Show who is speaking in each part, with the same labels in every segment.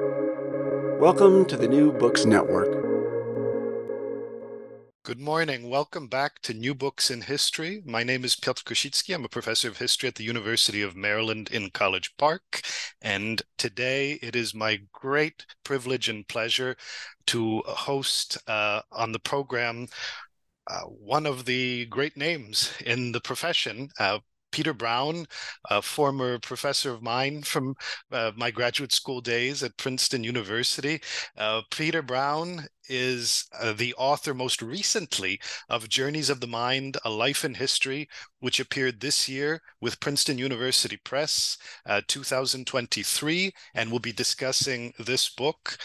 Speaker 1: Welcome to the New Books Network.
Speaker 2: Good morning. Welcome back to New Books in History. My name is Piotr Kosicki. I'm a professor of history at the University of Maryland in College Park. And today it is my great privilege and pleasure to host uh, on the program uh, one of the great names in the profession, uh, Peter Brown, a former professor of mine from uh, my graduate school days at Princeton University. Uh, Peter Brown is uh, the author most recently of Journeys of the Mind, A Life in History, which appeared this year with Princeton University Press, uh, 2023, and we'll be discussing this book.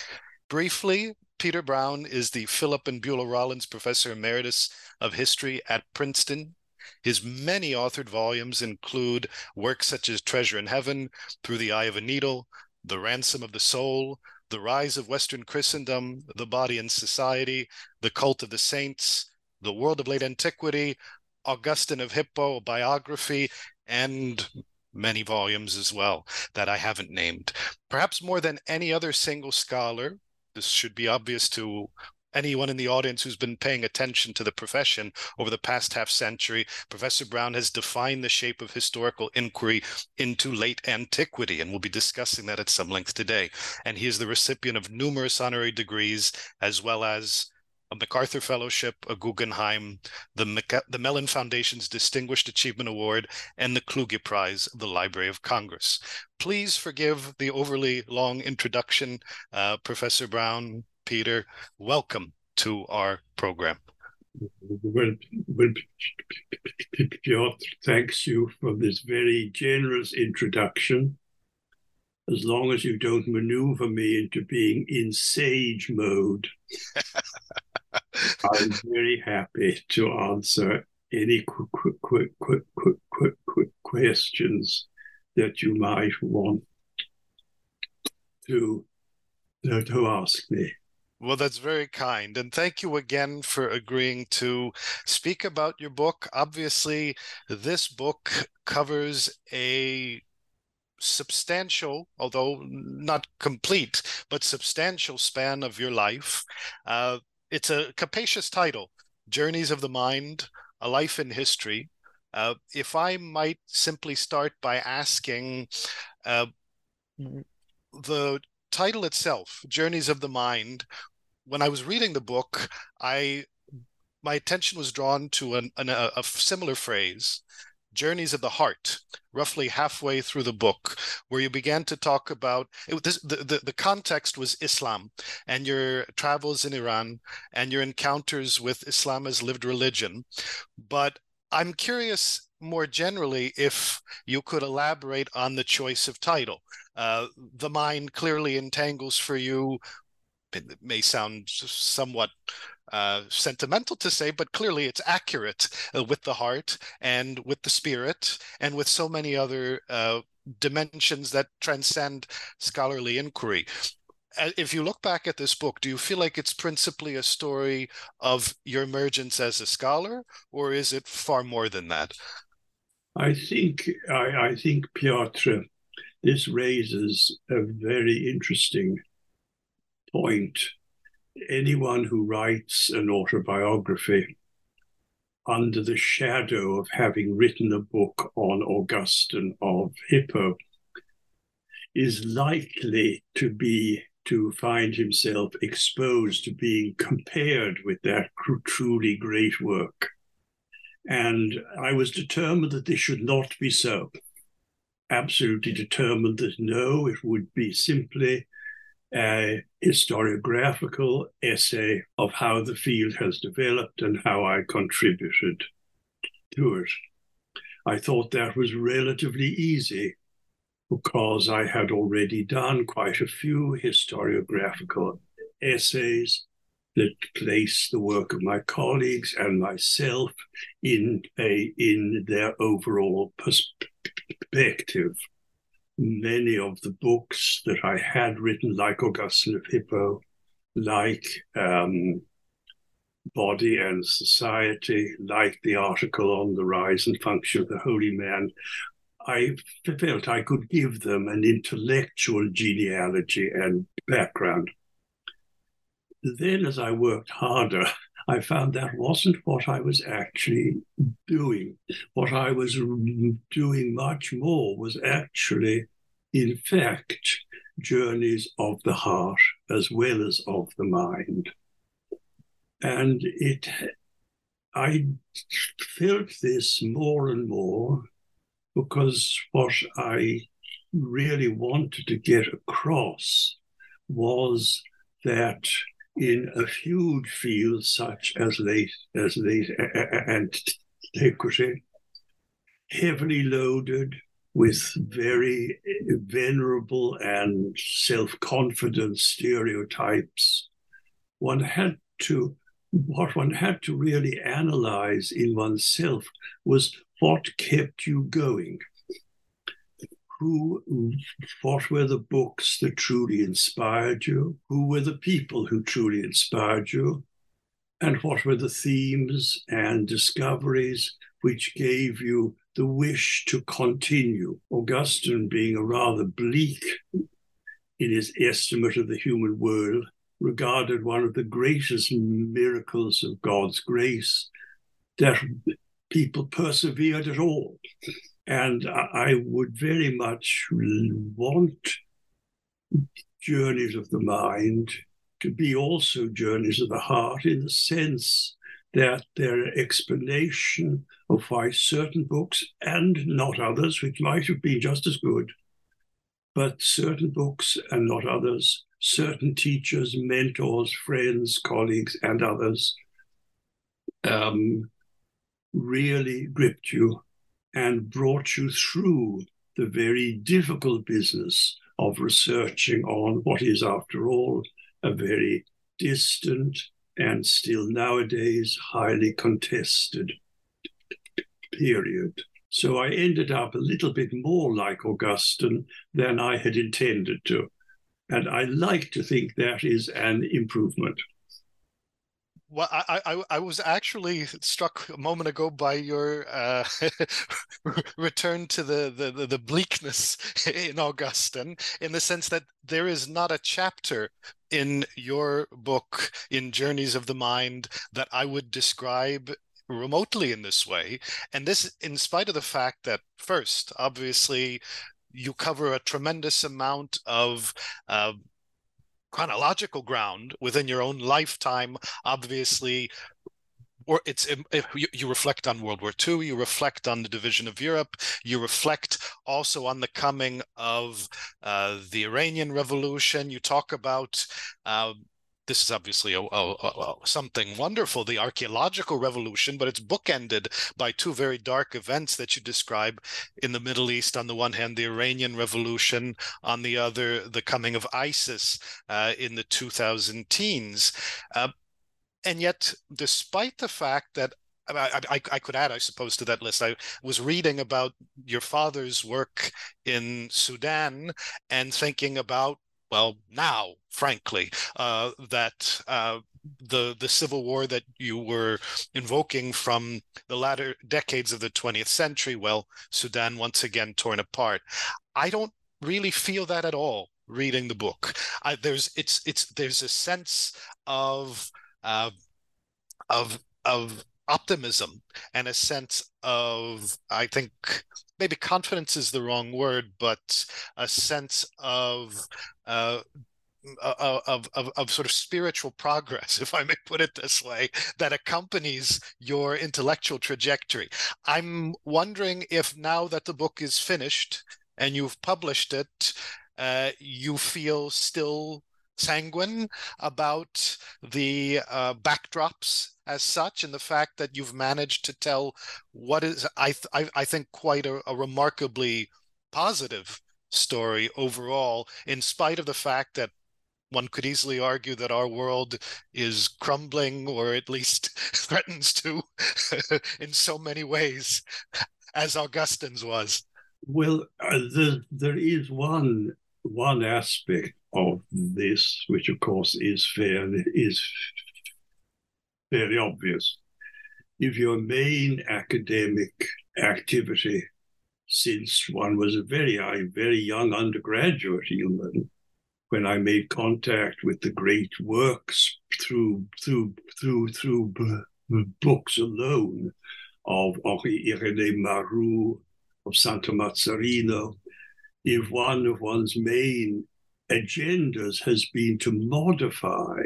Speaker 2: Briefly, Peter Brown is the Philip and Beulah Rollins Professor Emeritus of History at Princeton his many authored volumes include works such as Treasure in Heaven, Through the Eye of a Needle, The Ransom of the Soul, The Rise of Western Christendom, The Body and Society, The Cult of the Saints, The World of Late Antiquity, Augustine of Hippo, biography, and many volumes as well that I haven't named. Perhaps more than any other single scholar, this should be obvious to anyone in the audience who's been paying attention to the profession over the past half century, Professor Brown has defined the shape of historical inquiry into late antiquity, and we'll be discussing that at some length today. And he is the recipient of numerous honorary degrees, as well as a MacArthur Fellowship, a Guggenheim, the, the Mellon Foundation's Distinguished Achievement Award, and the Kluge Prize of the Library of Congress. Please forgive the overly long introduction, uh, Professor Brown. Peter. Welcome to our program.
Speaker 3: Well, well, Piotr, thanks you for this very generous introduction. As long as you don't maneuver me into being in sage mode, I'm very happy to answer any quick, quick, quick, quick, quick, quick, quick questions that you might want to, to ask me.
Speaker 2: Well, that's very kind. And thank you again for agreeing to speak about your book. Obviously, this book covers a substantial, although not complete, but substantial span of your life. Uh, it's a capacious title Journeys of the Mind, A Life in History. Uh, if I might simply start by asking, uh, the title itself, Journeys of the Mind, when I was reading the book, I my attention was drawn to an, an, a, a similar phrase, Journeys of the Heart, roughly halfway through the book, where you began to talk about it, this, the, the, the context was Islam and your travels in Iran and your encounters with Islam as lived religion. But I'm curious more generally if you could elaborate on the choice of title. Uh, the mind clearly entangles for you. It may sound somewhat uh, sentimental to say, but clearly it's accurate uh, with the heart and with the spirit and with so many other uh, dimensions that transcend scholarly inquiry. Uh, if you look back at this book, do you feel like it's principally a story of your emergence as a scholar, or is it far more than that?
Speaker 3: I think I, I think Piotr, this raises a very interesting point. Anyone who writes an autobiography under the shadow of having written a book on Augustine of Hippo is likely to be to find himself exposed to being compared with that truly great work. And I was determined that this should not be so. Absolutely determined that no, it would be simply a historiographical essay of how the field has developed and how I contributed to it. I thought that was relatively easy because I had already done quite a few historiographical essays that place the work of my colleagues and myself in a in their overall perspective. Many of the books that I had written, like Augustine of Hippo, like um, Body and Society, like the article on the rise and function of the holy man, I felt I could give them an intellectual genealogy and background. Then, as I worked harder, I found that wasn't what I was actually doing. What I was doing much more was actually, in fact, journeys of the heart as well as of the mind. And it, I felt this more and more because what I really wanted to get across was that in a huge field such as late as late antiquity, heavily loaded with very venerable and self-confident stereotypes, one had to what one had to really analyze in oneself was what kept you going who what were the books that truly inspired you? Who were the people who truly inspired you? And what were the themes and discoveries which gave you the wish to continue? Augustine being a rather bleak in his estimate of the human world regarded one of the greatest miracles of god's grace that people persevered at all and I would very much want journeys of the mind to be also journeys of the heart in the sense that their explanation of why certain books and not others, which might have been just as good, but certain books and not others, certain teachers, mentors, friends, colleagues, and others um, really gripped you and brought you through the very difficult business of researching on what is, after all, a very distant and still nowadays highly contested period. So I ended up a little bit more like Augustine than I had intended to. And I like to think that is an improvement.
Speaker 2: Well, I, I, I was actually struck a moment ago by your uh, return to the, the, the bleakness in Augustine, in the sense that there is not a chapter in your book, in Journeys of the Mind, that I would describe remotely in this way. And this, in spite of the fact that, first, obviously, you cover a tremendous amount of uh, chronological ground within your own lifetime obviously or it's you, you, reflect on World War II, you reflect on the division of Europe, you reflect also on the coming of uh, the Iranian Revolution. You talk about uh, this is obviously a, a, a, something wonderful, the archaeological revolution, but it's bookended by two very dark events that you describe in the Middle East. On the one hand, the Iranian Revolution, on the other, the coming of ISIS uh, in the 2000 teens. Uh, and yet, despite the fact that I, I, I, could add, I suppose, to that list. I was reading about your father's work in Sudan and thinking about well now frankly uh, that uh, the the civil war that you were invoking from the latter decades of the 20th century well sudan once again torn apart. I don't really feel that at all reading the book. I, there's it's it's there's a sense of uh, of of optimism and a sense of i think maybe confidence is the wrong word, but a sense of uh, of, of, of sort of spiritual progress, if I may put it this way, that accompanies your intellectual trajectory. I'm wondering if now that the book is finished and you've published it, uh, you feel still sanguine about the uh, backdrops as such and the fact that you've managed to tell what is i th- I, I, think quite a, a remarkably positive story overall in spite of the fact that one could easily argue that our world is crumbling or at least threatens to in so many ways as augustine's was.
Speaker 3: Well uh, the, there is one one aspect of this which of course is fairly is very obvious. If your main academic activity since one was a very, very young undergraduate even when I made contact with the great works through through through through books alone of Henri Irénée Marrou, of Santo Mazzarino, if one of one's main agendas has been to modify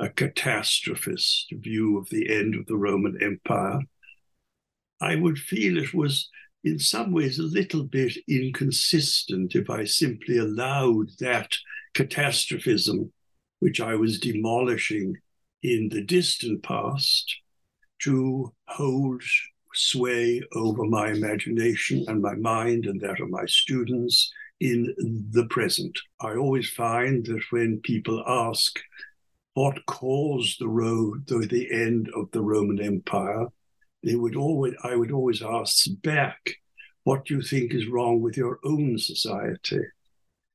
Speaker 3: a catastrophist view of the end of the Roman Empire, I would feel it was in some ways a little bit inconsistent if I simply allowed that catastrophism, which I was demolishing in the distant past, to hold sway over my imagination and my mind and that of my students in the present. I always find that when people ask what caused the road to the end of the Roman Empire, they would always I would always ask back, what do you think is wrong with your own society?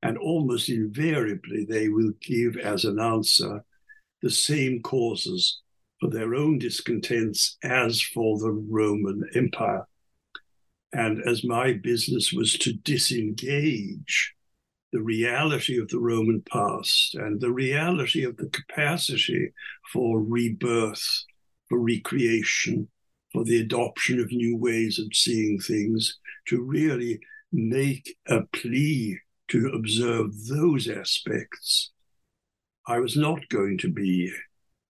Speaker 3: And almost invariably they will give as an answer the same causes for their own discontents as for the Roman Empire. And as my business was to disengage the reality of the Roman past and the reality of the capacity for rebirth, for recreation, for the adoption of new ways of seeing things, to really make a plea to observe those aspects. I was not going to be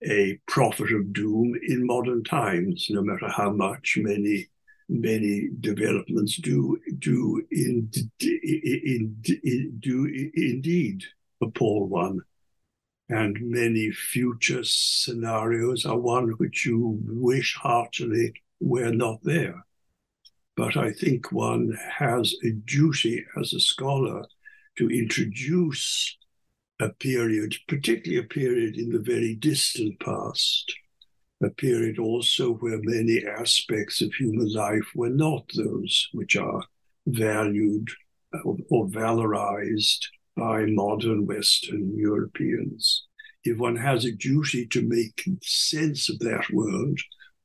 Speaker 3: a prophet of doom in modern times, no matter how much many many developments do do in, in, in, do indeed appall one, and many future scenarios are one which you wish heartily were not there. But I think one has a duty as a scholar to introduce a period, particularly a period in the very distant past, a period also where many aspects of human life were not those which are valued or, or valorized by modern Western Europeans. If one has a duty to make sense of that world,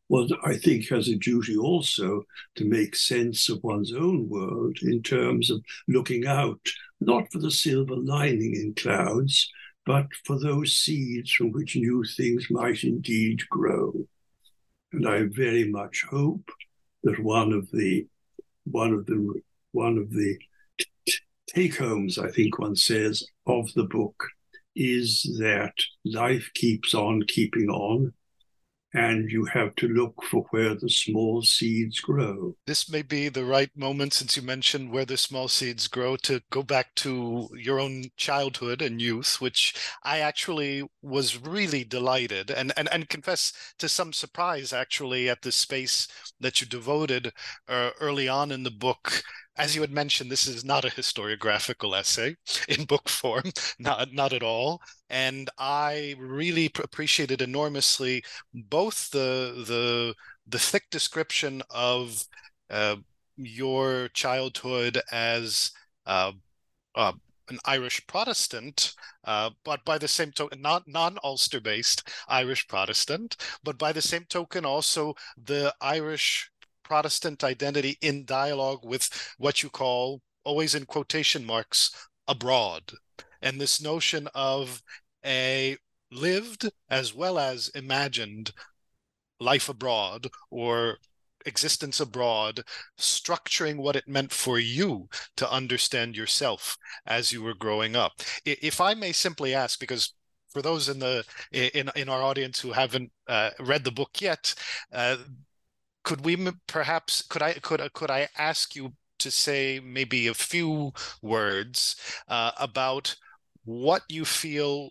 Speaker 3: one, I think, has a duty also to make sense of one's own world in terms of looking out, not for the silver lining in clouds, but for those seeds from which new things might indeed grow. And I very much hope that one of the one of the one of the take homes, I think one says, of the book is that life keeps on keeping on and you have to look for where the small seeds grow.
Speaker 2: This may be the right moment, since you mentioned where the small seeds grow, to go back to your own childhood and youth, which I actually was really delighted and, and, and confess to some surprise, actually, at the space that you devoted uh, early on in the book as you had mentioned, this is not a historiographical essay in book form, not not at all. And I really appreciated enormously both the the the thick description of uh, your childhood as uh, uh, an Irish Protestant, uh, but by the same token, not non Ulster based Irish Protestant, but by the same token, also the Irish Protestant identity in dialogue with what you call, always in quotation marks, abroad. And this notion of a lived as well as imagined life abroad or existence abroad, structuring what it meant for you to understand yourself as you were growing up. If I may simply ask, because for those in the in in our audience who haven't uh, read the book yet, uh, could we perhaps could I could could I ask you to say maybe a few words uh, about what you feel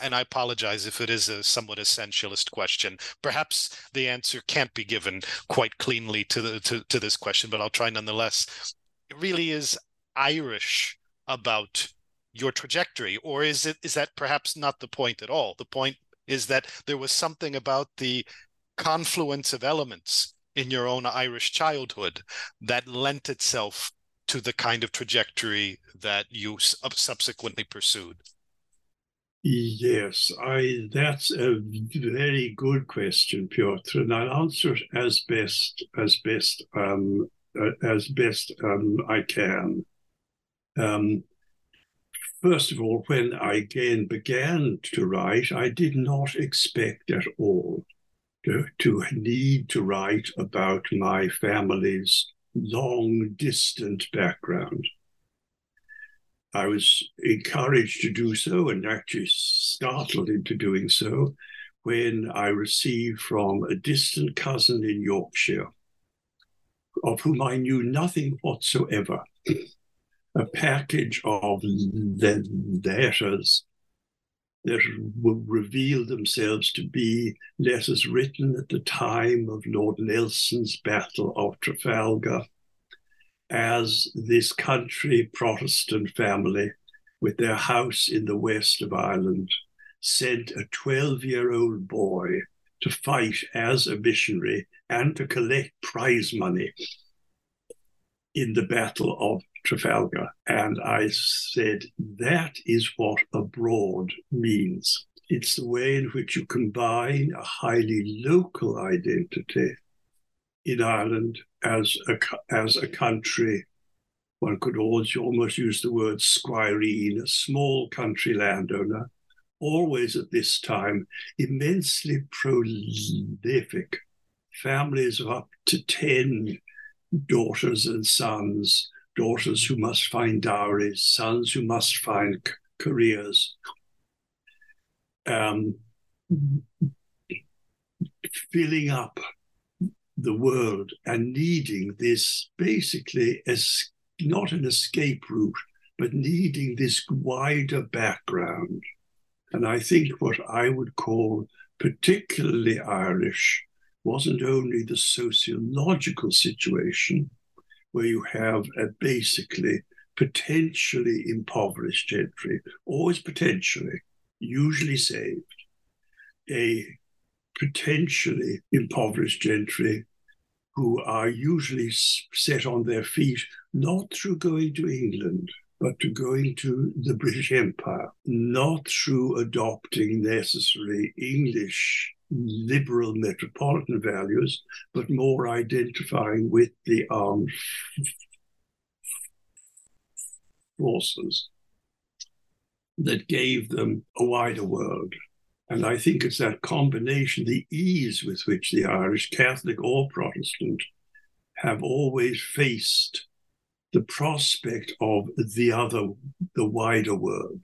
Speaker 2: and I apologize if it is a somewhat essentialist question. Perhaps the answer can't be given quite cleanly to the to, to this question, but I'll try nonetheless. It really is Irish about your trajectory, or is it is that perhaps not the point at all? The point is that there was something about the confluence of elements in your own Irish childhood that lent itself to the kind of trajectory that you subsequently pursued?
Speaker 3: Yes, I that's a very good question, Piotr, and I'll answer it as best as best um, uh, as best um, I can. Um, first of all, when I again began to write, I did not expect at all to, to need to write about my family's long distant background. I was encouraged to do so and actually startled into doing so when I received from a distant cousin in Yorkshire, of whom I knew nothing whatsoever, a package of letters that revealed themselves to be letters written at the time of Lord Nelson's Battle of Trafalgar as this country Protestant family with their house in the west of Ireland sent a 12 year old boy to fight as a missionary and to collect prize money in the Battle of Trafalgar. And I said, that is what abroad means. It's the way in which you combine a highly local identity in Ireland as a, as a country. One could almost use the word squireen, a small country landowner, always at this time immensely prolific. Families of up to 10 daughters and sons, daughters who must find dowries, sons who must find c- careers. Um, filling up the world and needing this basically as not an escape route, but needing this wider background. And I think what I would call particularly Irish wasn't only the sociological situation, where you have a basically potentially impoverished gentry, always potentially, usually saved, a potentially impoverished gentry who are usually set on their feet not through going to England, but to going to the British Empire, not through adopting necessary English liberal metropolitan values, but more identifying with the armed forces that gave them a wider world. And I think it's that combination, the ease with which the Irish, Catholic or Protestant, have always faced the prospect of the other, the wider world.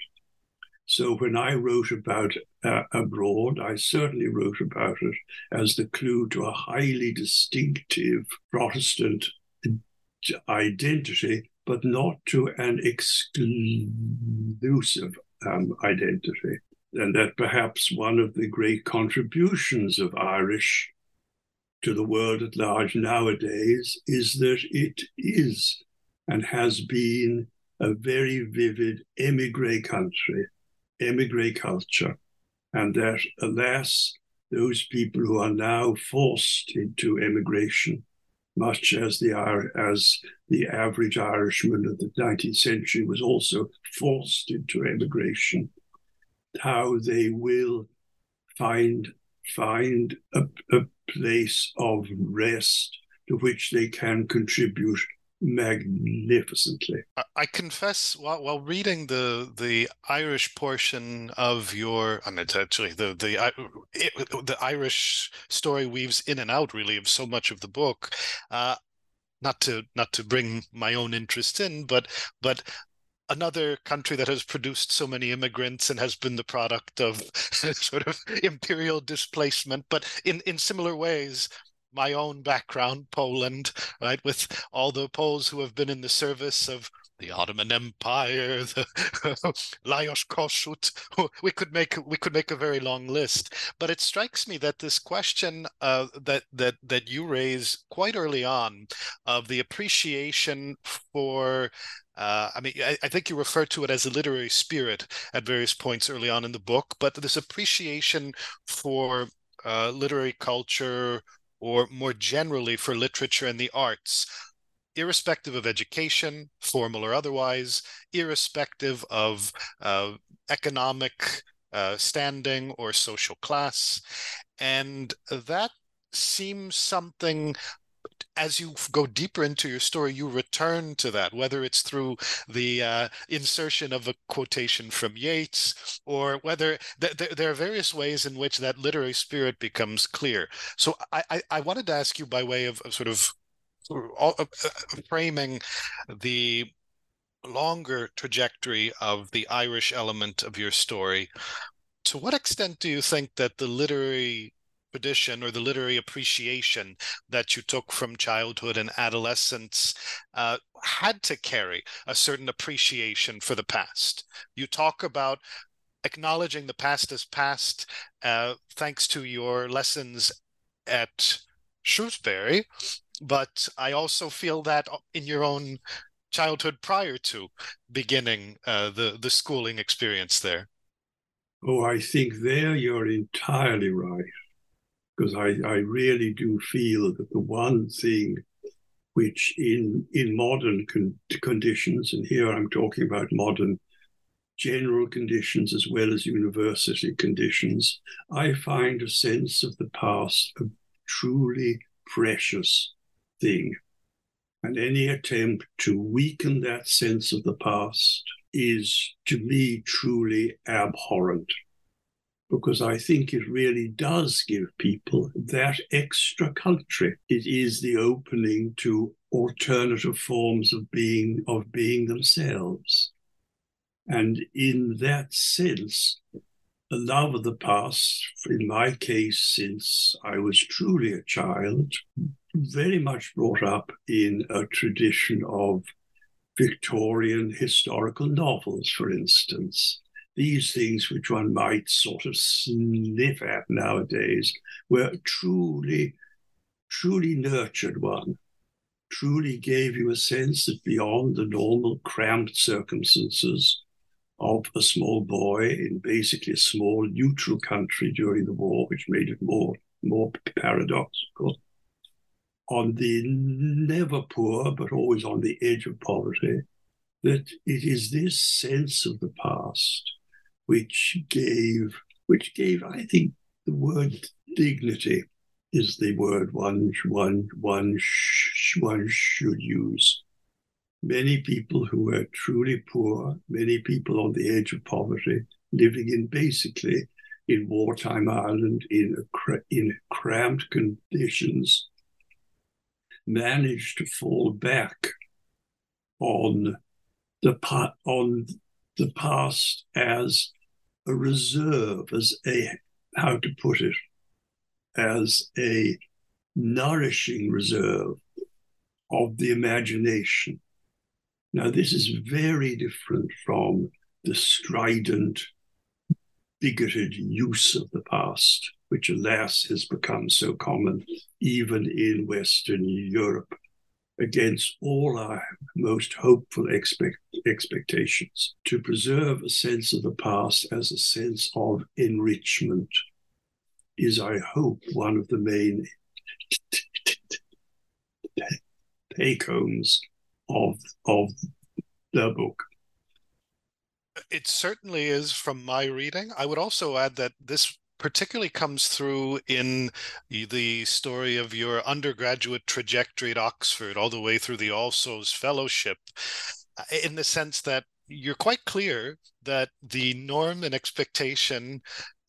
Speaker 3: So when I wrote about uh, abroad, I certainly wrote about it as the clue to a highly distinctive Protestant identity, but not to an exclusive um, identity. And that perhaps one of the great contributions of Irish to the world at large nowadays is that it is and has been a very vivid emigre country emigre culture, and that, alas, those people who are now forced into emigration, much as the as the average Irishman of the 19th century was also forced into emigration, how they will find find a, a place of rest to which they can contribute magnificently.
Speaker 2: I confess, while, while reading the the Irish portion of your, I mean, actually the the it, the Irish story weaves in and out really of so much of the book. Uh, not to not to bring my own interest in, but but another country that has produced so many immigrants and has been the product of sort of imperial displacement, but in in similar ways my own background, Poland, right, with all the Poles who have been in the service of the Ottoman Empire, the Lajos Kossuth. We could make we could make a very long list, but it strikes me that this question uh, that that that you raise quite early on of the appreciation for uh, I mean, I, I, think you refer to it as a literary spirit at various points early on in the book, but this appreciation for uh, literary culture, or more generally for literature and the arts, irrespective of education, formal or otherwise, irrespective of uh, economic uh, standing or social class. And that seems something as you go deeper into your story, you return to that, whether it's through the uh, insertion of a quotation from Yeats, or whether th- th- there are various ways in which that literary spirit becomes clear. So I, I, I wanted to ask you by way of, of sort of uh, uh, framing the longer trajectory of the Irish element of your story. To what extent do you think that the literary tradition or the literary appreciation that you took from childhood and adolescence uh, had to carry a certain appreciation for the past. You talk about acknowledging the past as past uh, thanks to your lessons at Shrewsbury, but I also feel that in your own childhood prior to beginning uh, the the schooling experience there.
Speaker 3: Oh, I think there you're entirely right because I, I really do feel that the one thing which in in modern con- conditions, and here I'm talking about modern general conditions as well as university conditions, I find a sense of the past a truly precious thing. And any attempt to weaken that sense of the past is, to me, truly abhorrent because I think it really does give people that extra country. It is the opening to alternative forms of being of being themselves. And in that sense, the love of the past, in my case, since I was truly a child, very much brought up in a tradition of Victorian historical novels, for instance these things which one might sort of sniff at nowadays were truly, truly nurtured one, truly gave you a sense that beyond the normal cramped circumstances of a small boy in basically a small neutral country during the war, which made it more, more paradoxical. On the never poor, but always on the edge of poverty, that it is this sense of the past which gave, which gave, I think, the word dignity is the word one one one one should use. Many people who were truly poor, many people on the edge of poverty, living in basically in wartime Ireland in in cramped conditions, managed to fall back on the on the past as a reserve, as a, how to put it, as a nourishing reserve of the imagination. Now, this is very different from the strident, bigoted use of the past, which, alas, has become so common even in Western Europe against all our most hopeful expect, expectations, to preserve a sense of the past as a sense of enrichment is, I hope, one of the main take homes of, of the book.
Speaker 2: It certainly is from my reading. I would also add that this particularly comes through in the story of your undergraduate trajectory at Oxford, all the way through the All Souls Fellowship, uh, in the sense that you're quite clear that the norm and expectation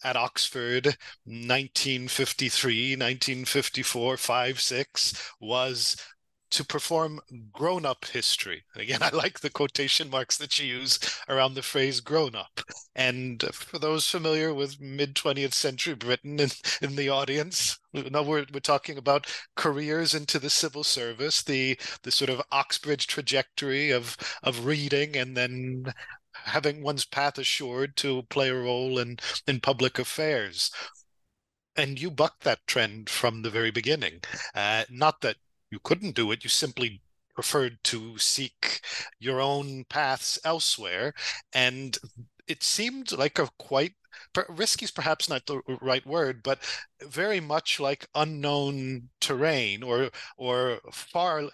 Speaker 2: at Oxford 1953, 1954, 5, 6 was to perform grown up history. Again, I like the quotation marks that you use around the phrase grown up. And for those familiar with mid 20th century Britain in, in the audience, now we're, we're talking about careers into the civil service, the, the sort of Oxbridge trajectory of, of reading and then having one's path assured to play a role in, in public affairs and you bucked that trend from the very beginning. Uh, not that you couldn't do it. You simply preferred to seek your own paths elsewhere. And it seemed like a quite risky is perhaps not the right word, but very much like unknown terrain or or far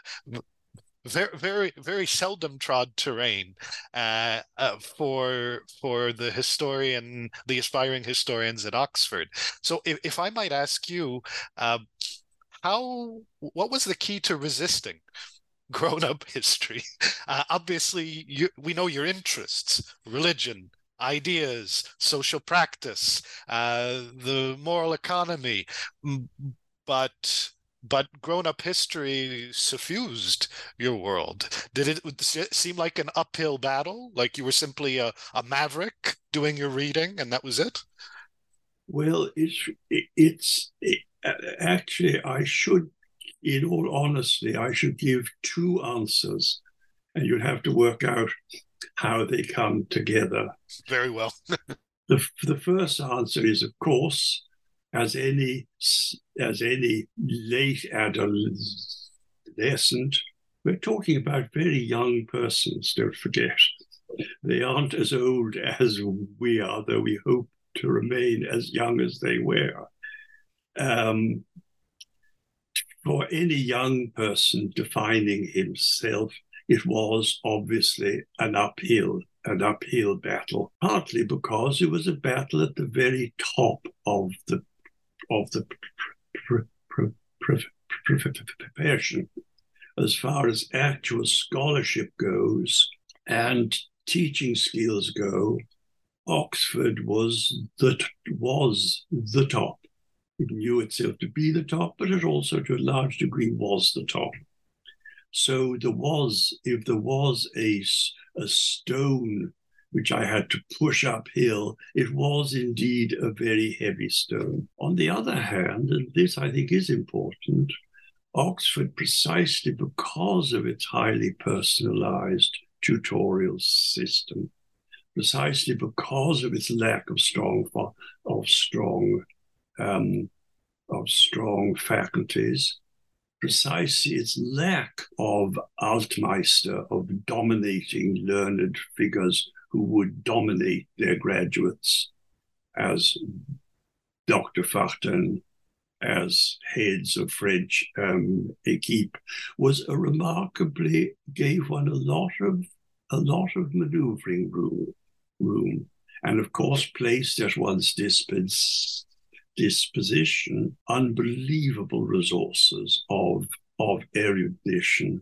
Speaker 2: very very very seldom trod terrain uh, uh, for for the historian the aspiring historians at Oxford. So if, if I might ask you, uh, how what was the key to resisting grown up history? Uh, obviously, you, we know your interests, religion, ideas, social practice, uh, the moral economy, but but grown-up history suffused your world. Did it seem like an uphill battle? Like you were simply a, a maverick doing your reading, and that was it?
Speaker 3: Well, it's it's it, actually I should, in all honesty, I should give two answers, and you'd have to work out how they come together.
Speaker 2: Very well.
Speaker 3: the the first answer is, of course, as any as any late adolescent, we're talking about very young persons. Don't forget, they aren't as old as we are, though we hope to remain as young as they were. Um, for any young person defining himself, it was obviously an uphill an uphill battle, partly because it was a battle at the very top of the of the profession as far as actual scholarship goes and teaching skills go. Oxford was the was the top. It knew itself to be the top, but it also, to a large degree, was the top. So there was, if there was a, a stone which I had to push uphill, it was indeed a very heavy stone. On the other hand, and this I think is important, Oxford, precisely because of its highly personalized tutorial system, precisely because of its lack of strong of strong um, of strong faculties, precisely its lack of Altmeister, of dominating learned figures who would dominate their graduates as Dr. Fartin, as heads of French um, equipe, was a remarkably gave one a lot of a lot of maneuvering room, room, and of course placed at one's dispens, disposition unbelievable resources of of erudition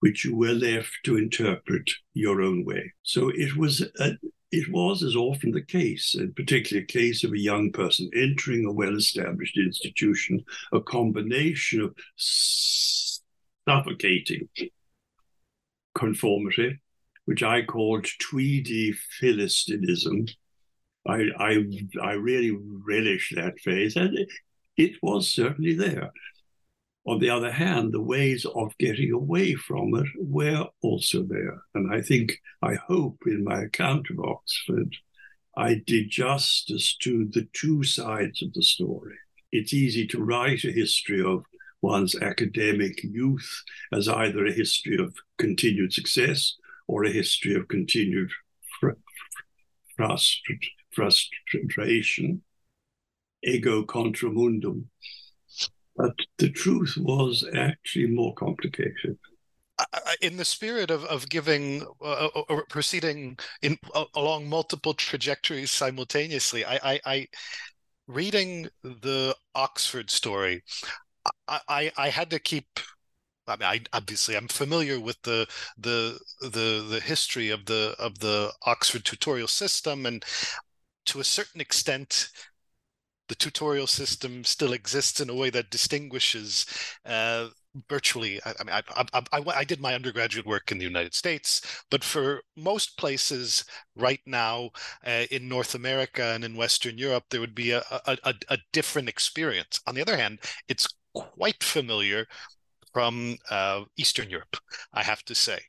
Speaker 3: which you were left to interpret your own way. So it was a, it was, as often the case, in particular case of a young person entering a well-established institution, a combination of suffocating conformity, which I called Tweedy Philistinism. I, I, I really relish that phase, and it, it was certainly there. On the other hand, the ways of getting away from it were also there. And I think, I hope in my account of Oxford, I did justice to the two sides of the story. It's easy to write a history of one's academic youth as either a history of continued success or a history of continued fr- frustration, ego contra mundum. But the truth was actually more complicated.
Speaker 2: In the spirit of, of giving uh, uh or proceeding in uh, along multiple trajectories simultaneously, I, I, I reading the Oxford story, I, I, I had to keep I mean, I obviously I'm familiar with the the the the history of the of the Oxford tutorial system, and to a certain extent, the tutorial system still exists in a way that distinguishes uh, virtually I, I mean I, I, I, did my undergraduate work in the united states but for most places right now uh, in north america and in western europe there would be a, a, a, a different experience. On the other hand it's quite familiar from uh, eastern europe i have to say.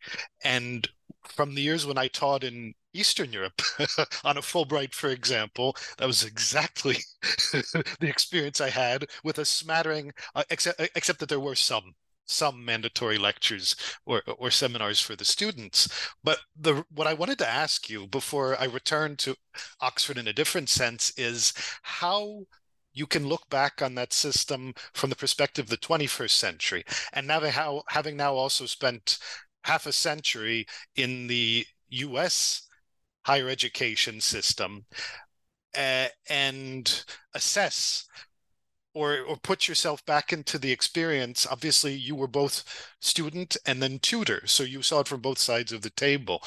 Speaker 2: And from the years when i taught in Eastern Europe on a Fulbright, for example. That was exactly the experience I had with a smattering, uh, except uh, except that there were some some mandatory lectures or or seminars for the students. But the what I wanted to ask you before I return to Oxford in a different sense is how you can look back on that system from the perspective of the 21st century and now having now also spent half a century in the US higher education system uh, and assess or or put yourself back into the experience. Obviously you were both student and then tutor so you saw it from both sides of the table.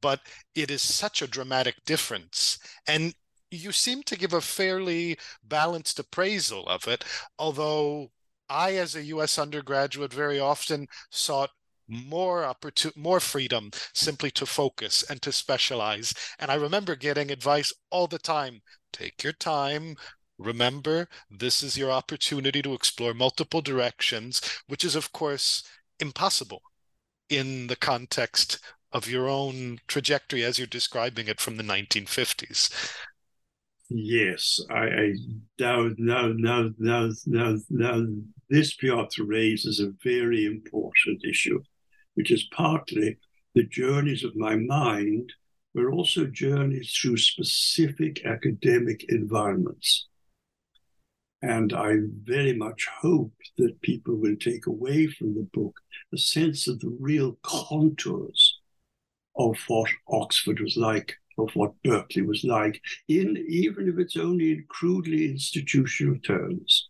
Speaker 2: But it is such a dramatic difference and you seem to give a fairly balanced appraisal of it although i as a us undergraduate very often sought more opportunity more freedom simply to focus and to specialize. And i remember getting advice all the time take your time. Remember, this is your opportunity to explore multiple directions, which is, of course, impossible in the context of your own trajectory as you're describing it from the 1950s.
Speaker 3: Yes, I, I now, now, now, now, now, now, this Piotr raises a very important issue, which is partly the journeys of my mind, but also journeys through specific academic environments. And I very much hope that people will take away from the book a sense of the real contours of what Oxford was like, of what Berkeley was like, in even if it's only in crudely institutional terms.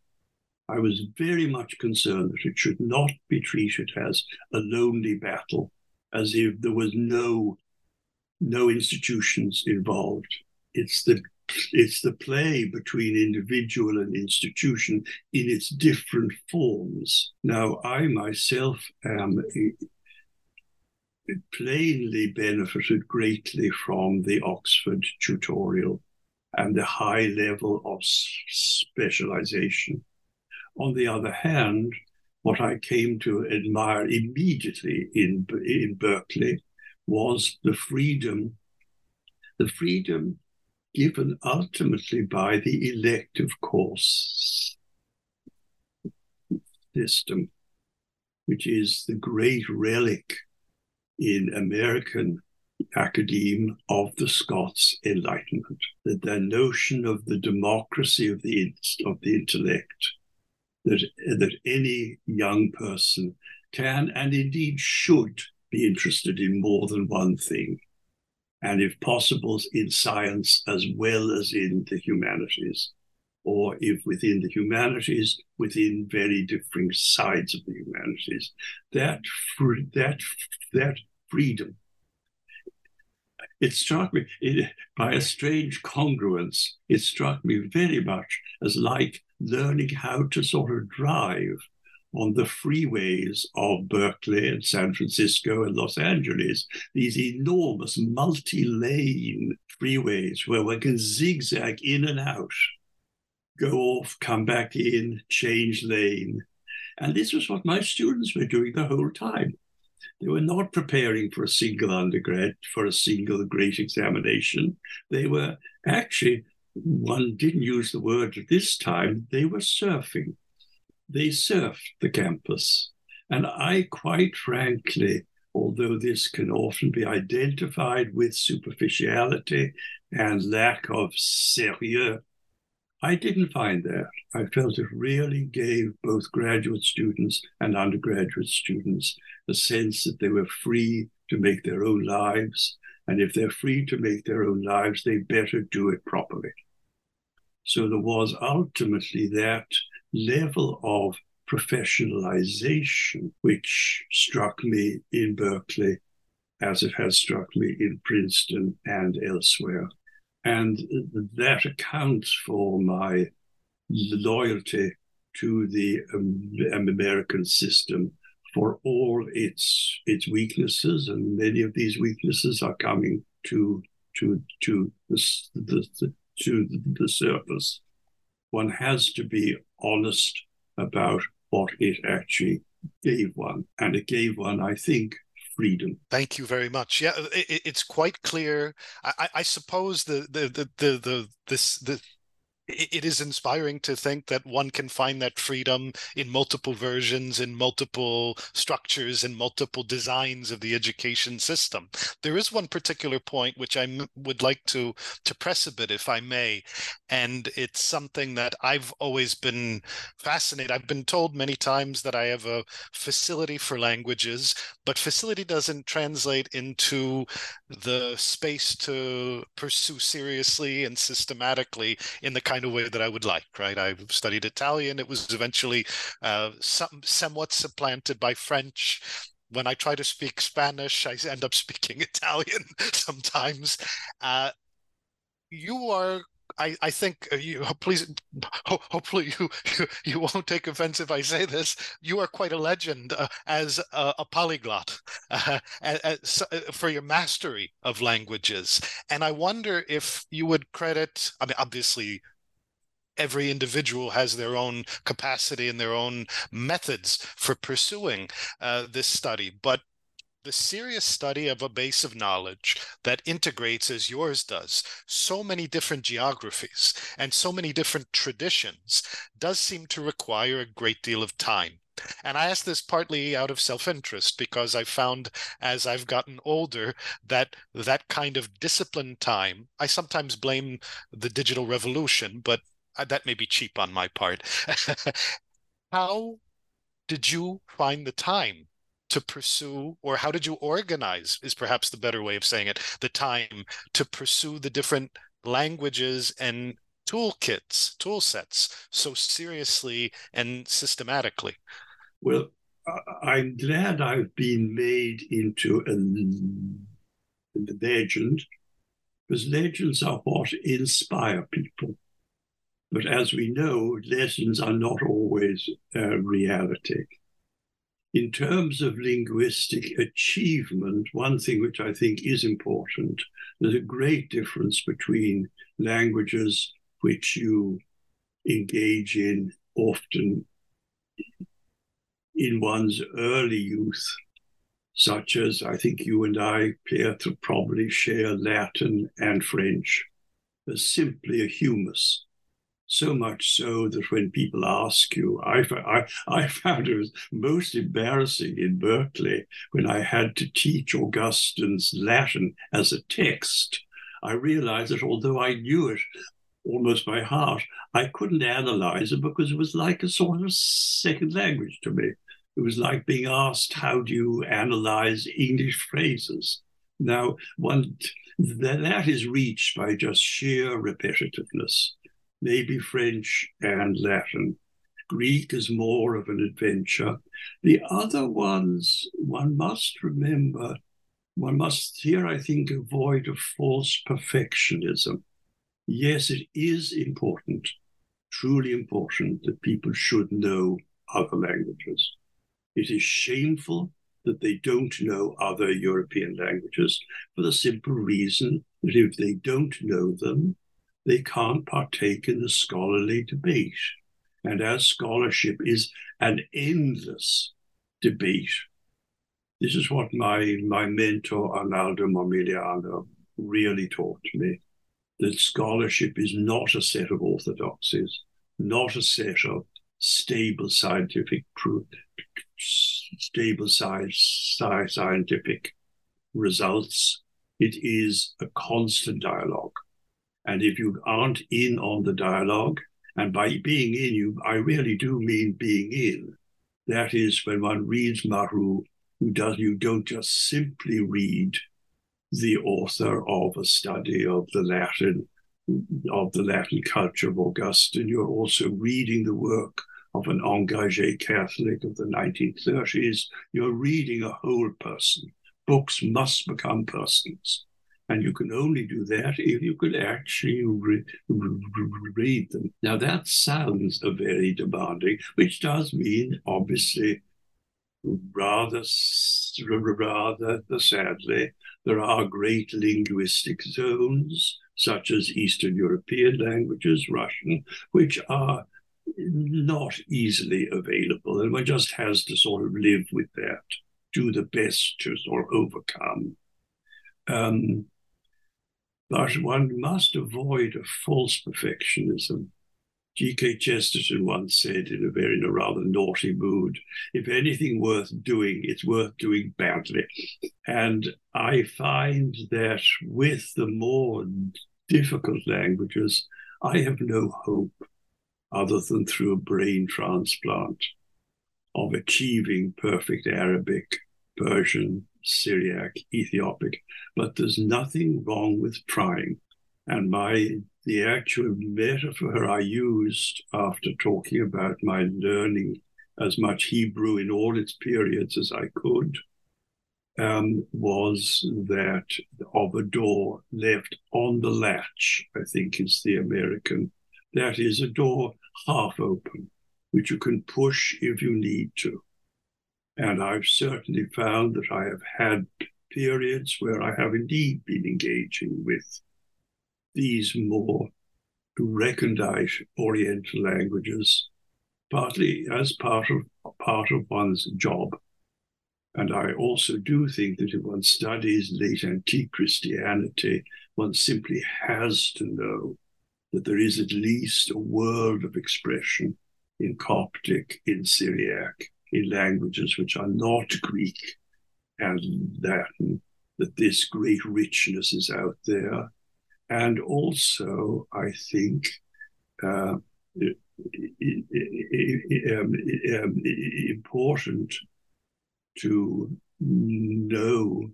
Speaker 3: I was very much concerned that it should not be treated as a lonely battle, as if there was no no institutions involved. It's the it's the play between individual and institution in its different forms. Now, I myself am plainly benefited greatly from the Oxford tutorial and the high level of specialization. On the other hand, what I came to admire immediately in, in Berkeley was the freedom, the freedom given ultimately by the elective course system, which is the great relic in American academe of the Scots Enlightenment, that the notion of the democracy of the, of the intellect, that, that any young person can and indeed should be interested in more than one thing and if possible, in science as well as in the humanities, or if within the humanities, within very different sides of the humanities. That that that freedom. It struck me it, by a strange congruence. It struck me very much as like learning how to sort of drive on the freeways of Berkeley and San Francisco and Los Angeles, these enormous multi lane freeways where one can zigzag in and out, go off, come back in, change lane. And this was what my students were doing the whole time. They were not preparing for a single undergrad, for a single great examination. They were actually, one didn't use the word at this time, they were surfing they surfed the campus. And I, quite frankly, although this can often be identified with superficiality and lack of sérieux, I didn't find that. I felt it really gave both graduate students and undergraduate students a sense that they were free to make their own lives. And if they're free to make their own lives, they better do it properly. So there was ultimately that level of professionalization which struck me in Berkeley as it has struck me in Princeton and elsewhere. And that accounts for my loyalty to the um, American system for all its its weaknesses, and many of these weaknesses are coming to to to the, the, the to the surface. One has to be honest about what it actually gave one. And it gave one, I think, freedom.
Speaker 2: Thank you very much. Yeah, it, it's quite clear. I, I suppose the the the the, the this the it is inspiring to think that one can find that freedom in multiple versions, in multiple structures, in multiple designs of the education system. There is one particular point which I would like to to press a bit, if I may, and it's something that I've always been fascinated. I've been told many times that I have a facility for languages, but facility doesn't translate into the space to pursue seriously and systematically in the kind kind of way that I would like, right? I studied Italian. It was eventually uh, some, somewhat supplanted by French. When I try to speak Spanish, I end up speaking Italian sometimes. Uh, you are I, I think uh, you please hopefully you, you, you won't take offense if I say this. You are quite a legend uh, as a, a polyglot uh, as, uh, for your mastery of languages, and I wonder if you would credit. I mean, obviously, every individual has their own capacity and their own methods for pursuing uh, this study, but the serious study of a base of knowledge that integrates, as yours does, so many different geographies and so many different traditions does seem to require a great deal of time. And I ask this partly out of self-interest because I found as I've gotten older that that kind of disciplined time, I sometimes blame the digital revolution, but Uh, that may be cheap on my part. How did you find the time to pursue, or how did you organize, is perhaps the better way of saying it, the time to pursue the different languages and toolkits, tool sets so seriously and systematically?
Speaker 3: Well, I'm glad I've been made into a, legend because legends are what inspire people. But as we know, lessons are not always a reality. In terms of linguistic achievement, one thing which I think is important, there's a great difference between languages which you engage in often in one's early youth, such as I think you and I, Pietro, probably share Latin and French, as simply a humus so much so that when people ask you, I, I, I found it was most embarrassing in Berkeley when I had to teach Augustine's Latin as a text. I realized that although I knew it almost by heart, I couldn't analyze it because it was like a sort of second language to me. It was like being asked, how do you analyze English phrases? Now, one that is reached by just sheer repetitiveness maybe French and Latin. Greek is more of an adventure. The other ones, one must remember, one must here, I think, avoid a false perfectionism. Yes, it is important, truly important, that people should know other languages. It is shameful that they don't know other European languages for the simple reason that if they don't know them, they can't partake in the scholarly debate. And as scholarship is an endless debate, this is what my, my mentor, Arnaldo Momigliano, really taught me that scholarship is not a set of orthodoxies, not a set of stable scientific proof, stable scientific results. It is a constant dialogue. And if you aren't in on the dialogue, and by being in, you I really do mean being in. That is when one reads Marrou, you does you don't just simply read the author of a study of the Latin of the Latin culture of Augustine. You're also reading the work of an engagé Catholic of the 1930s. You're reading a whole person. Books must become persons. And you can only do that if you could actually re- re- read them. Now, that sounds very demanding, which does mean, obviously, rather, rather sadly, there are great linguistic zones, such as Eastern European languages, Russian, which are not easily available. And one just has to sort of live with that, do the best to sort of overcome. Um, but one must avoid a false perfectionism. G.K. Chesterton once said in a very in a rather naughty mood, if anything worth doing, it's worth doing badly. And I find that with the more difficult languages, I have no hope other than through a brain transplant of achieving perfect Arabic, Persian, Syriac, Ethiopic, but there's nothing wrong with trying. And my the actual metaphor I used after talking about my learning as much Hebrew in all its periods as I could um, was that of a door left on the latch, I think is the American. That is a door half open, which you can push if you need to. And I've certainly found that I have had periods where I have indeed been engaging with these more recondite Oriental languages, partly as part of part of one's job. And I also do think that if one studies late antique Christianity, one simply has to know that there is at least a world of expression in Coptic, in Syriac, languages which are not Greek and Latin, that this great richness is out there. And also, I think, uh, important to know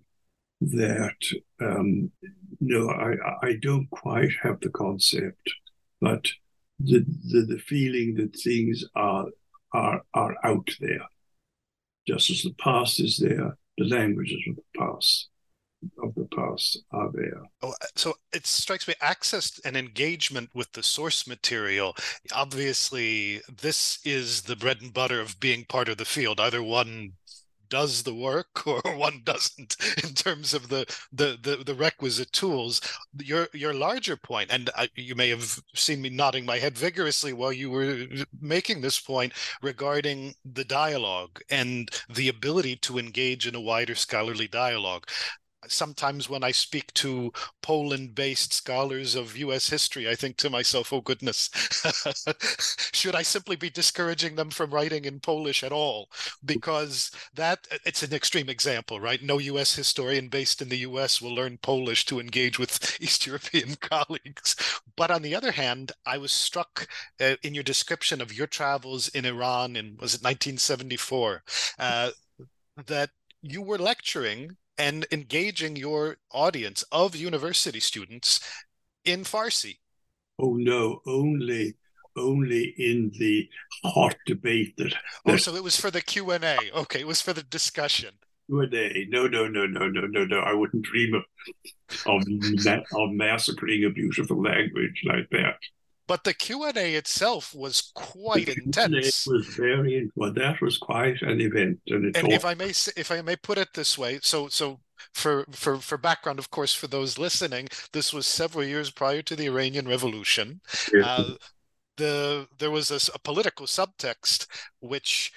Speaker 3: that um, no, I, I don't quite have the concept, but the, the, the feeling that things are are are out there, just as the past is there, the languages of the past of the past are there.
Speaker 2: Oh, uh, so it strikes me access and engagement with the source material. Obviously, this is the bread and butter of being part of the field. Either one does the work or one doesn't in terms of the the the, the requisite tools. Your your larger point and I, you may have seen me nodding my head vigorously while you were making this point regarding the dialogue and the ability to engage in a wider scholarly dialogue sometimes when I speak to Poland based scholars of US history, I think to myself, oh goodness, should I simply be discouraging them from writing in Polish at all? Because that it's an extreme example, right? No US historian based in the US will learn Polish to engage with East European colleagues. But on the other hand, I was struck uh, in your description of your travels in Iran in, was it 1974? Uh, that you were lecturing and engaging your audience of university students in Farsi.
Speaker 3: Oh no, only only in the hot debate that.
Speaker 2: oh, so it was for the Q and A. Okay, it was for the discussion.
Speaker 3: Q and A. No, no, no, no, no, no, no. I wouldn't dream of of, of massacring a beautiful language like that
Speaker 2: but the q&a itself was quite the intense
Speaker 3: Q&A was very well that was quite an event
Speaker 2: and, and if i may if i may put it this way so so for for for background of course for those listening this was several years prior to the iranian revolution yes. uh, the there was a, a political subtext which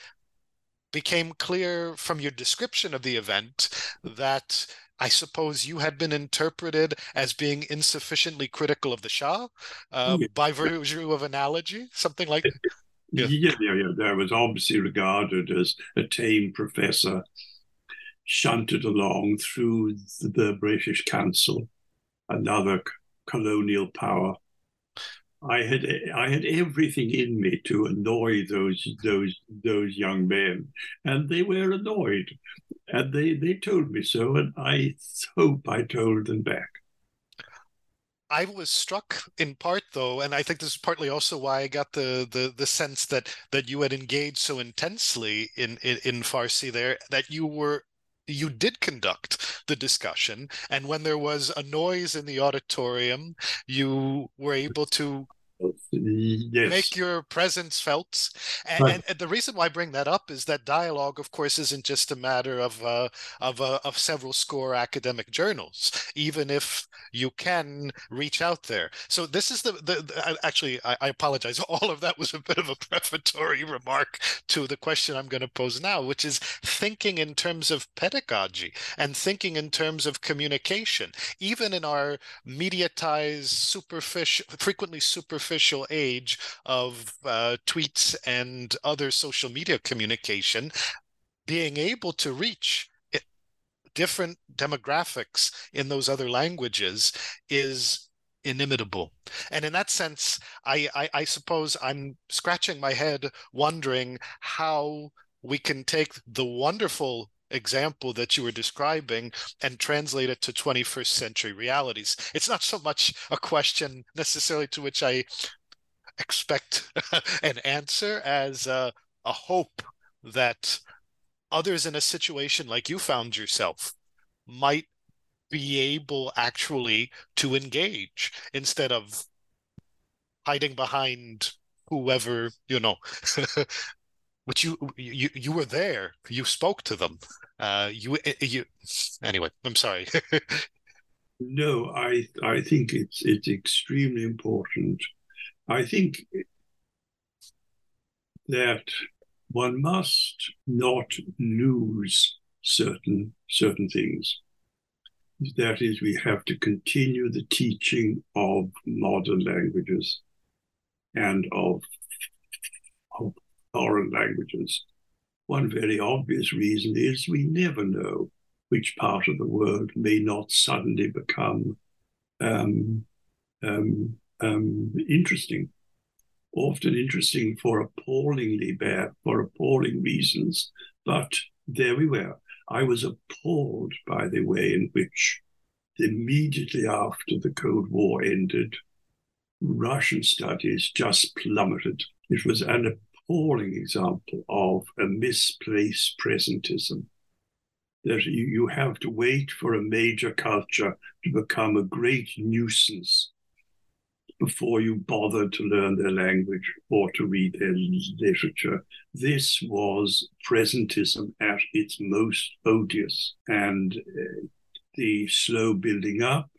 Speaker 2: became clear from your description of the event that I suppose you had been interpreted as being insufficiently critical of the Shah uh, yeah. by virtue of analogy, something like that.
Speaker 3: Yeah. yeah, yeah, yeah. There was obviously regarded as a tame professor shunted along through the British Council, another colonial power. I had I had everything in me to annoy those those those young men, and they were annoyed and they they told me so, and I hope I told them back.
Speaker 2: I was struck in part though, and I think this is partly also why I got the the the sense that that you had engaged so intensely in in, in Farsi there that you were you did conduct the discussion and when there was a noise in the auditorium you were able to yes. make your presence felt. And, right. and, the reason why I bring that up is that dialogue, of course, isn't just a matter of uh, of uh, of several score academic journals. Even if you can reach out there. So this is the the, the actually I, I, apologize. All of that was a bit of a prefatory remark to the question I'm going to pose now, which is thinking in terms of pedagogy and thinking in terms of communication, even in our mediatized, superficial, frequently superficial artificial age of uh, tweets and other social media communication, being able to reach different demographics in those other languages is inimitable. And in that sense, I, I, I suppose I'm scratching my head wondering how we can take the wonderful example that you were describing and translate it to 21st century realities. It's not so much a question necessarily to which I expect an answer as a, a hope that others in a situation like you found yourself might be able actually to engage instead of hiding behind whoever you know but you you you were there. You spoke to them. Uh you eh, eh, you anyway i'm sorry.
Speaker 3: No i i think it's it's extremely important. I think that one must not lose certain certain things. That is we have to continue the teaching of modern languages and of, of foreign languages. One very obvious reason is we never know which part of the world may not suddenly become um, um, um, interesting. Often interesting for appallingly bad, for appalling reasons. But there we were. I was appalled by the way in which, immediately after the Cold War ended, Russian studies just plummeted. It was an appalling example of a misplaced presentism. That you, you have to wait for a major culture to become a great nuisance before you bother to learn their language or to read their literature. This was presentism at its most odious. And uh, the slow building up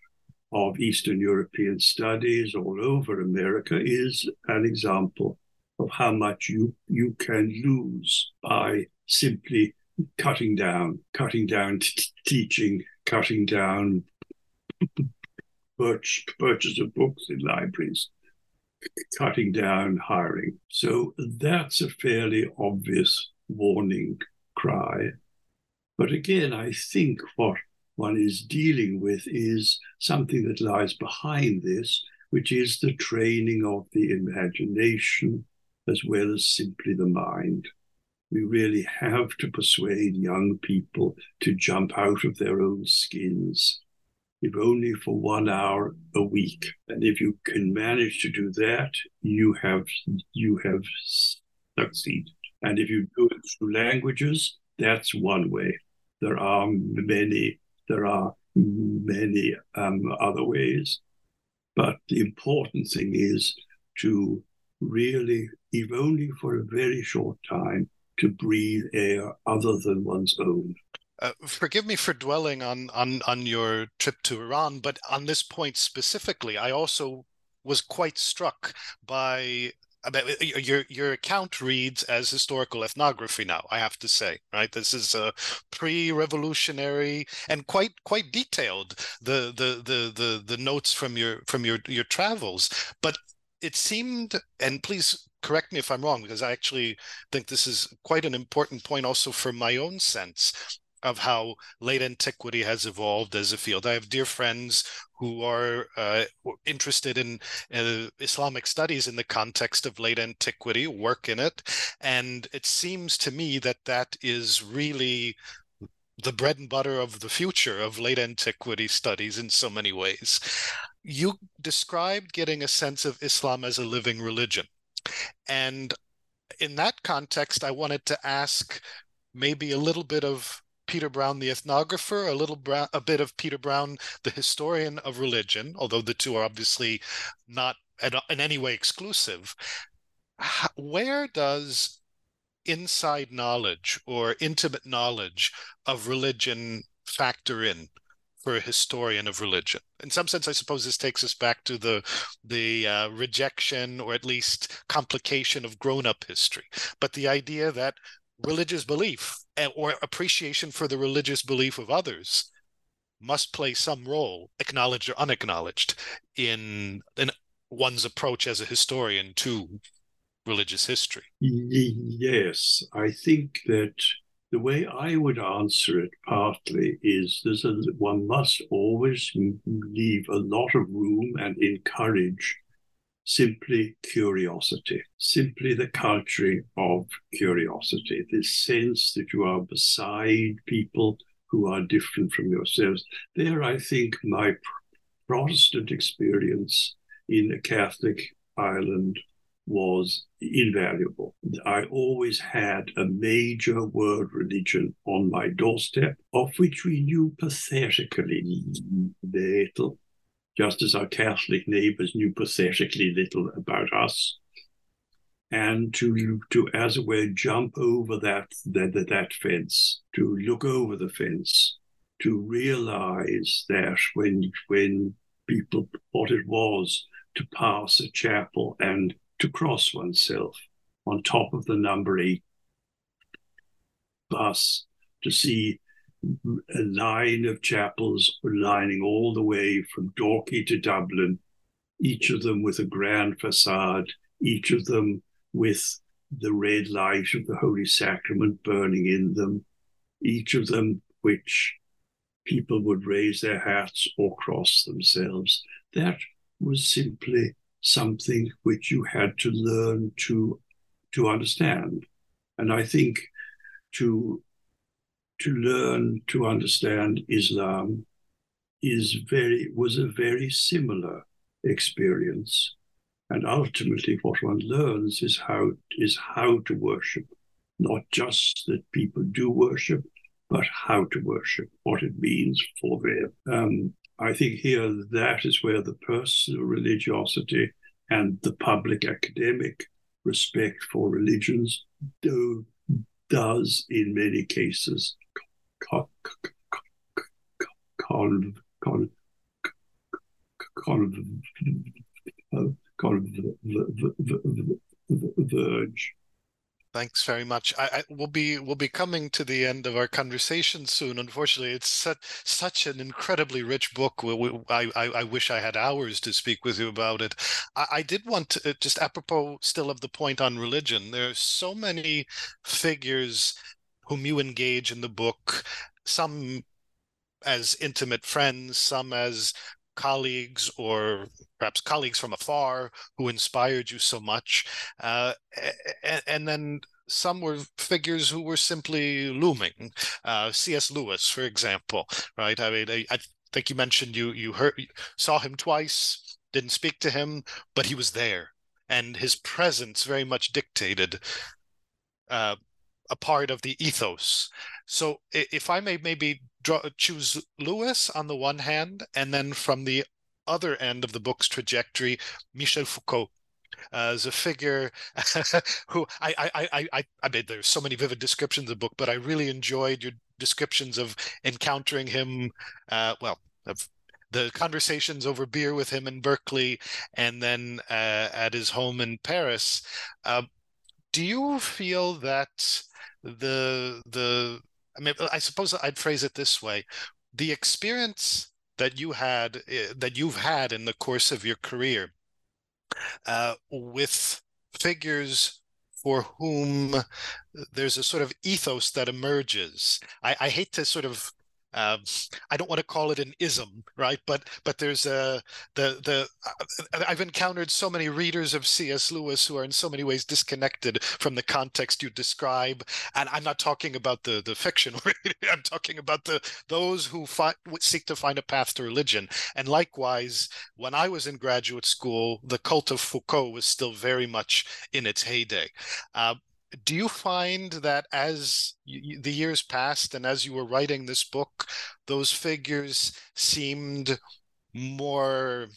Speaker 3: of Eastern European studies all over America is an example of how much you, you can lose by simply cutting down, cutting down t- teaching, cutting down purchase, purchase of books in libraries, cutting down hiring. So that's a fairly obvious warning cry. But again, I think what one is dealing with is something that lies behind this, which is the training of the imagination as well as simply the mind. We really have to persuade young people to jump out of their own skins, if only for one hour a week. And if you can manage to do that, you have you have succeeded. And if you do it through languages, that's one way. There are many there are many um, other ways. But the important thing is to really, if only for a very short time, to breathe air other than one's own.
Speaker 2: Uh, forgive me for dwelling on, on on your trip to Iran, but on this point specifically, I also was quite struck by your your account reads as historical ethnography now i have to say right this is a pre-revolutionary and quite quite detailed the the the the, the notes from your from your your travels but it seemed and please correct me if i'm wrong because i actually think this is quite an important point also for my own sense of how late antiquity has evolved as a field. I have dear friends who are uh, interested in uh, Islamic studies in the context of late antiquity, work in it, and it seems to me that that is really the bread and butter of the future of late antiquity studies in so many ways. You described getting a sense of Islam as a living religion. And in that context, I wanted to ask maybe a little bit of Peter Brown, the ethnographer, a little bra- a bit of Peter Brown, the historian of religion, although the two are obviously not in any way exclusive. Where does inside knowledge or intimate knowledge of religion factor in for a historian of religion. In some sense, I suppose this takes us back to the the uh, rejection or at least complication of grown-up history. But the idea that religious belief eh, or appreciation for the religious belief of others must play some role, acknowledged or unacknowledged, in, in one's approach as a historian to religious history.
Speaker 3: Yes, I think that the way I would answer it partly is there's a, one must always leave a lot of room and encourage simply curiosity, simply the culture of curiosity, this sense that you are beside people who are different from yourselves. There, I think my Protestant experience in a Catholic Ireland was invaluable. I always had a major world religion on my doorstep, of which we knew pathetically little, just as our Catholic neighbors knew pathetically little about us. And to, to as it were, jump over that, that, that fence, to look over the fence, to realize that when, when people, what it was to pass a chapel and to cross oneself on top of the number eight bus to see a line of chapels lining all the way from Dalkey to Dublin, each of them with a grand facade, each of them with the red light of the Holy Sacrament burning in them, each of them which people would raise their hats or cross themselves. That was simply something which you had to learn to to understand. And I think to to learn to understand Islam is very was a very similar experience. And ultimately what one learns is how is how to worship, not just that people do worship, but how to worship, what it means for them. Um, I think here that is where the personal religiosity and the public academic respect for religions do does in many cases converge
Speaker 2: Thanks very much. I, I will be we'll be coming to the end of our conversation soon. Unfortunately, it's such such an incredibly rich book. We, we, I, I, I wish I had hours to speak with you about it. I, I did want to uh, just apropos still of the point on religion. There are so many figures whom you engage in the book. Some as intimate friends, some as colleagues or perhaps colleagues from afar who inspired you so much. Uh, and, and, then some were figures who were simply looming. Uh, cs lewis for example right? I mean I, I, think you mentioned you you heard saw him twice didn't speak to him but he was there and his presence very much dictated uh, a part of the ethos. So if i may maybe draw, choose Lewis on the one hand, and then from the other end of the book's trajectory, Michel Foucault. Uh, as a figure who I, I I I I mean there's so many vivid descriptions of the book, but I really enjoyed your descriptions of encountering him. Uh, well, of the conversations over beer with him in Berkeley, and then uh, at his home in Paris. Uh, do you feel that the the I mean, I suppose I'd phrase it this way: the experience that you had eh, that you've had in the course of your career uh, with figures for whom there's a sort of ethos that emerges. I, I hate to sort of um, I don't want to call it an ism, right? But but there's a the the I've encountered so many readers of C.S. Lewis who are in so many ways disconnected from the context you describe, and I'm not talking about the the fiction. I'm talking about the those who find, seek to find a path to religion. And likewise, when I was in graduate school, the cult of Foucault was still very much in its heyday. Uh, do you find that as you, the years passed and as you were writing this book those figures seemed more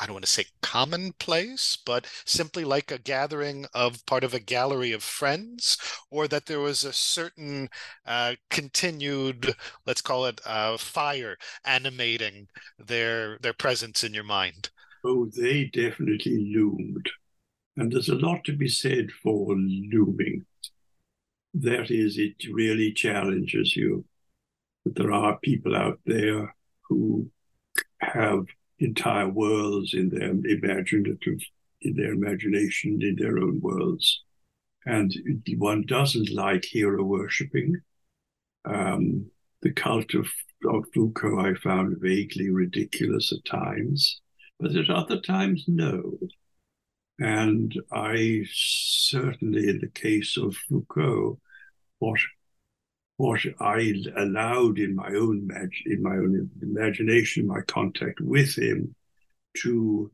Speaker 2: I don't want to say commonplace, but simply like a gathering of part of a gallery of friends, or that there was a certain uh, continued, let's call it, uh, fire animating their their presence in your mind.
Speaker 3: Oh, they definitely loomed. And there's a lot to be said for looming. That is, it really challenges you. That there are people out there who have entire worlds in their imaginative, in their imagination, in their own worlds. And one doesn't like hero worshipping. Um, the cult of, of Foucault I found vaguely ridiculous at times, but at other times, no. And I certainly, in the case of Foucault, what what I allowed in my own in my own imagination, my contact with him, to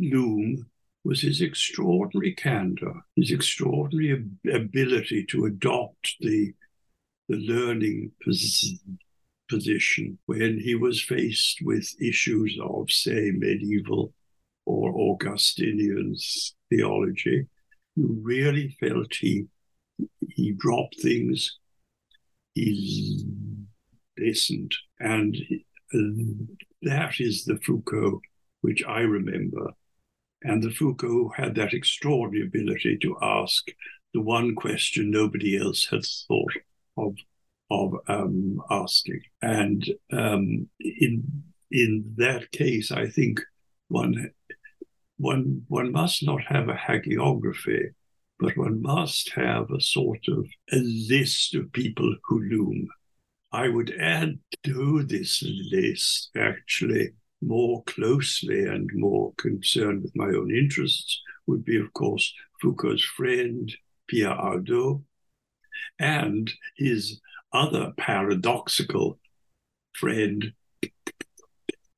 Speaker 3: loom was his extraordinary candor, his extraordinary ability to adopt the the learning pos- position when he was faced with issues of, say, medieval or Augustinian theology. You really felt he he dropped things, he listened, and that is the Foucault which I remember. And the Foucault had that extraordinary ability to ask the one question nobody else had thought of of um, asking. And um, in in that case, I think one one one must not have a hagiography, but one must have a sort of a list of people who loom. I would add to this list actually more closely and more concerned with my own interests would be, of course, Foucault's friend Pierre Hadot and his other paradoxical friend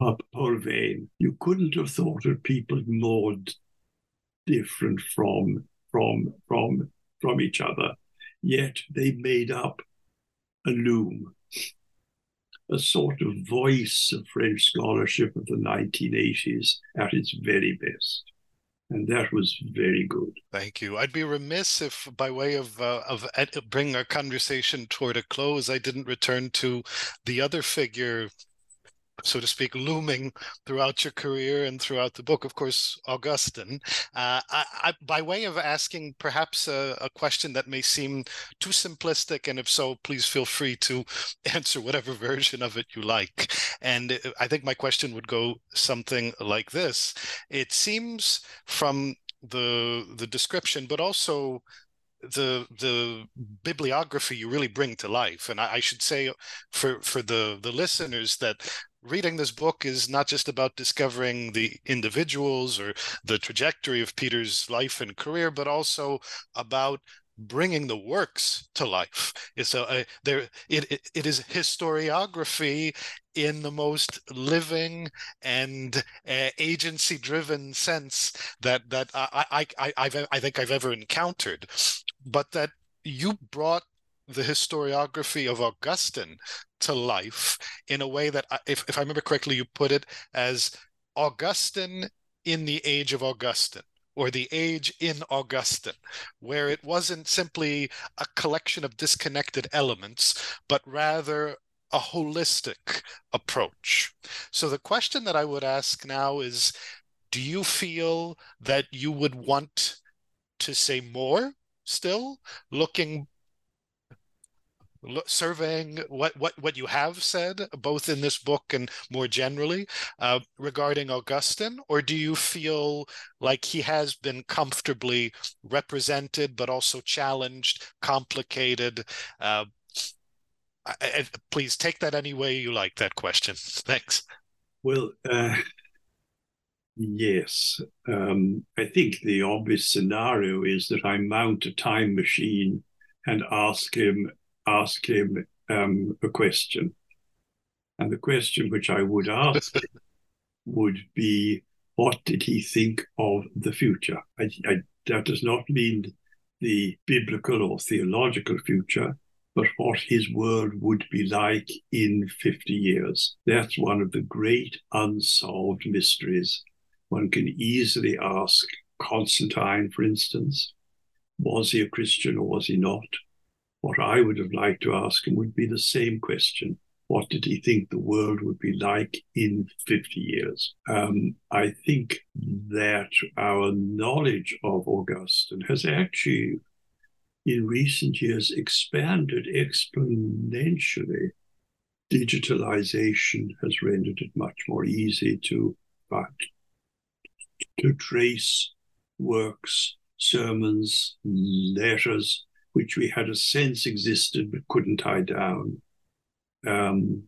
Speaker 3: Veyne. You couldn't have thought of people more different from from from from each other, yet they made up a loom, a sort of voice of French scholarship of the 1980s at its very best and that was very good.
Speaker 2: Thank you. I'd be remiss if, by way of uh, of ed- bringing our conversation toward a close, I didn't return to the other figure so to speak, looming throughout your career and throughout the book, of course, Augustine. Uh, I, I, by way of asking perhaps a, a, question that may seem too simplistic, and if so, please feel free to answer whatever version of it you like. And uh, I think my question would go something like this It seems from the the description, but also the the bibliography you really bring to life and I, I, should say for for the the listeners that reading this book is not just about discovering the individuals or the trajectory of Peter's life and career, but also about bringing the works to life. It's a, a there it, it it is historiography in the most living and uh, agency driven sense that that I I I I've, I think I've ever encountered, but that you brought the historiography of Augustine to life in a way that, if, if I remember correctly, you put it as Augustine in the age of Augustine or the age in Augustine, where it wasn't simply a collection of disconnected elements, but rather a holistic approach. So the question that I would ask now is do you feel that you would want to say more still, looking surveying what, what, what you have said, both in this book and more generally, uh, regarding Augustine? Or do you feel like he has been comfortably represented, but also challenged, complicated? Uh, I, I, please take that any way you like, that question. Thanks.
Speaker 3: Well, uh, yes. Um, I think the obvious scenario is that I mount a time machine and ask him ask him um, a question. And the question which I would ask would be, what did he think of the future? I, I, that does not mean the biblical or theological future, but what his world would be like in 50 years. That's one of the great unsolved mysteries. One can easily ask Constantine, for instance, was he a Christian or was he not? What I would have liked to ask him would be the same question. What did he think the world would be like in 50 years? Um, I think that our knowledge of Augustine has actually, in recent years, expanded exponentially. Digitalization has rendered it much more easy to, but, to trace works, sermons, letters, which we had a sense existed but couldn't tie down. Um,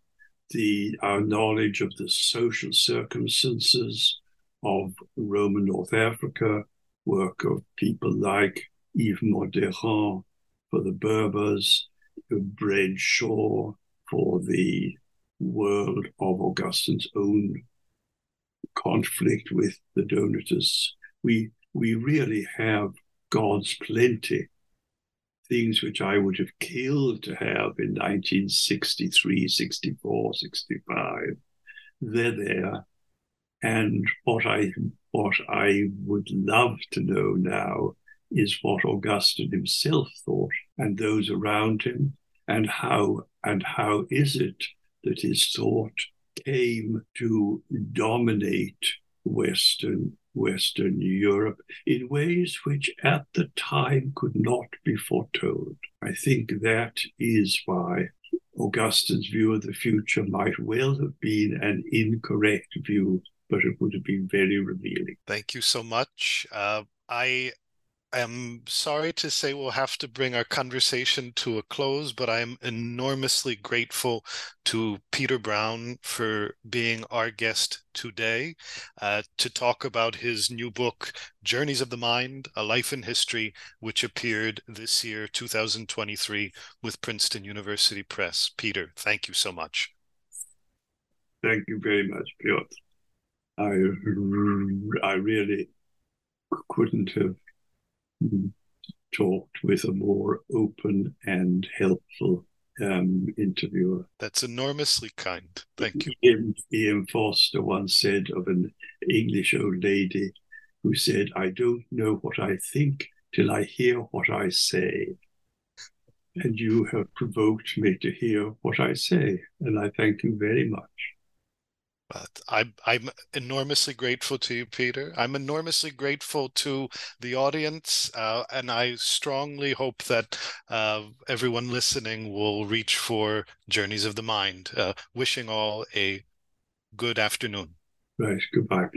Speaker 3: the our knowledge of the social circumstances of Roman North Africa, work of people like Yves Modéran for the Berbers, Brent Shaw for the world of Augustine's own conflict with the Donatists. We we really have God's plenty, things which I would have killed to have in 1963, 64, 65. They're there. And what I what I would love to know now is what Augustine himself thought and those around him, and how and how is it that his thought came to dominate Western Western Europe in ways which at the time could not be foretold. I think that is why Augustine's view of the future might well have been an incorrect view, but it would have been very revealing.
Speaker 2: Thank you so much. Uh, I am sorry to say we'll have to bring our conversation to a close, but I'm enormously grateful to Peter Brown for being our guest today uh, to talk about his new book, Journeys of the Mind A Life in History, which appeared this year, 2023, with Princeton University Press. Peter, thank you so much.
Speaker 3: Thank you very much, Piotr. I, I really couldn't have talked with a more open and helpful um, interviewer.
Speaker 2: That's enormously kind. Thank you.
Speaker 3: Ian, Ian Foster once said of an English old lady who said, I don't know what I think till I hear what I say. And you have provoked me to hear what I say. And I thank you very much.
Speaker 2: But I'm I'm enormously grateful to you, Peter. I'm enormously grateful to the audience, uh, and I strongly hope that uh, everyone listening will reach for Journeys of the Mind. Uh, wishing all a good afternoon.
Speaker 3: Nice. Goodbye.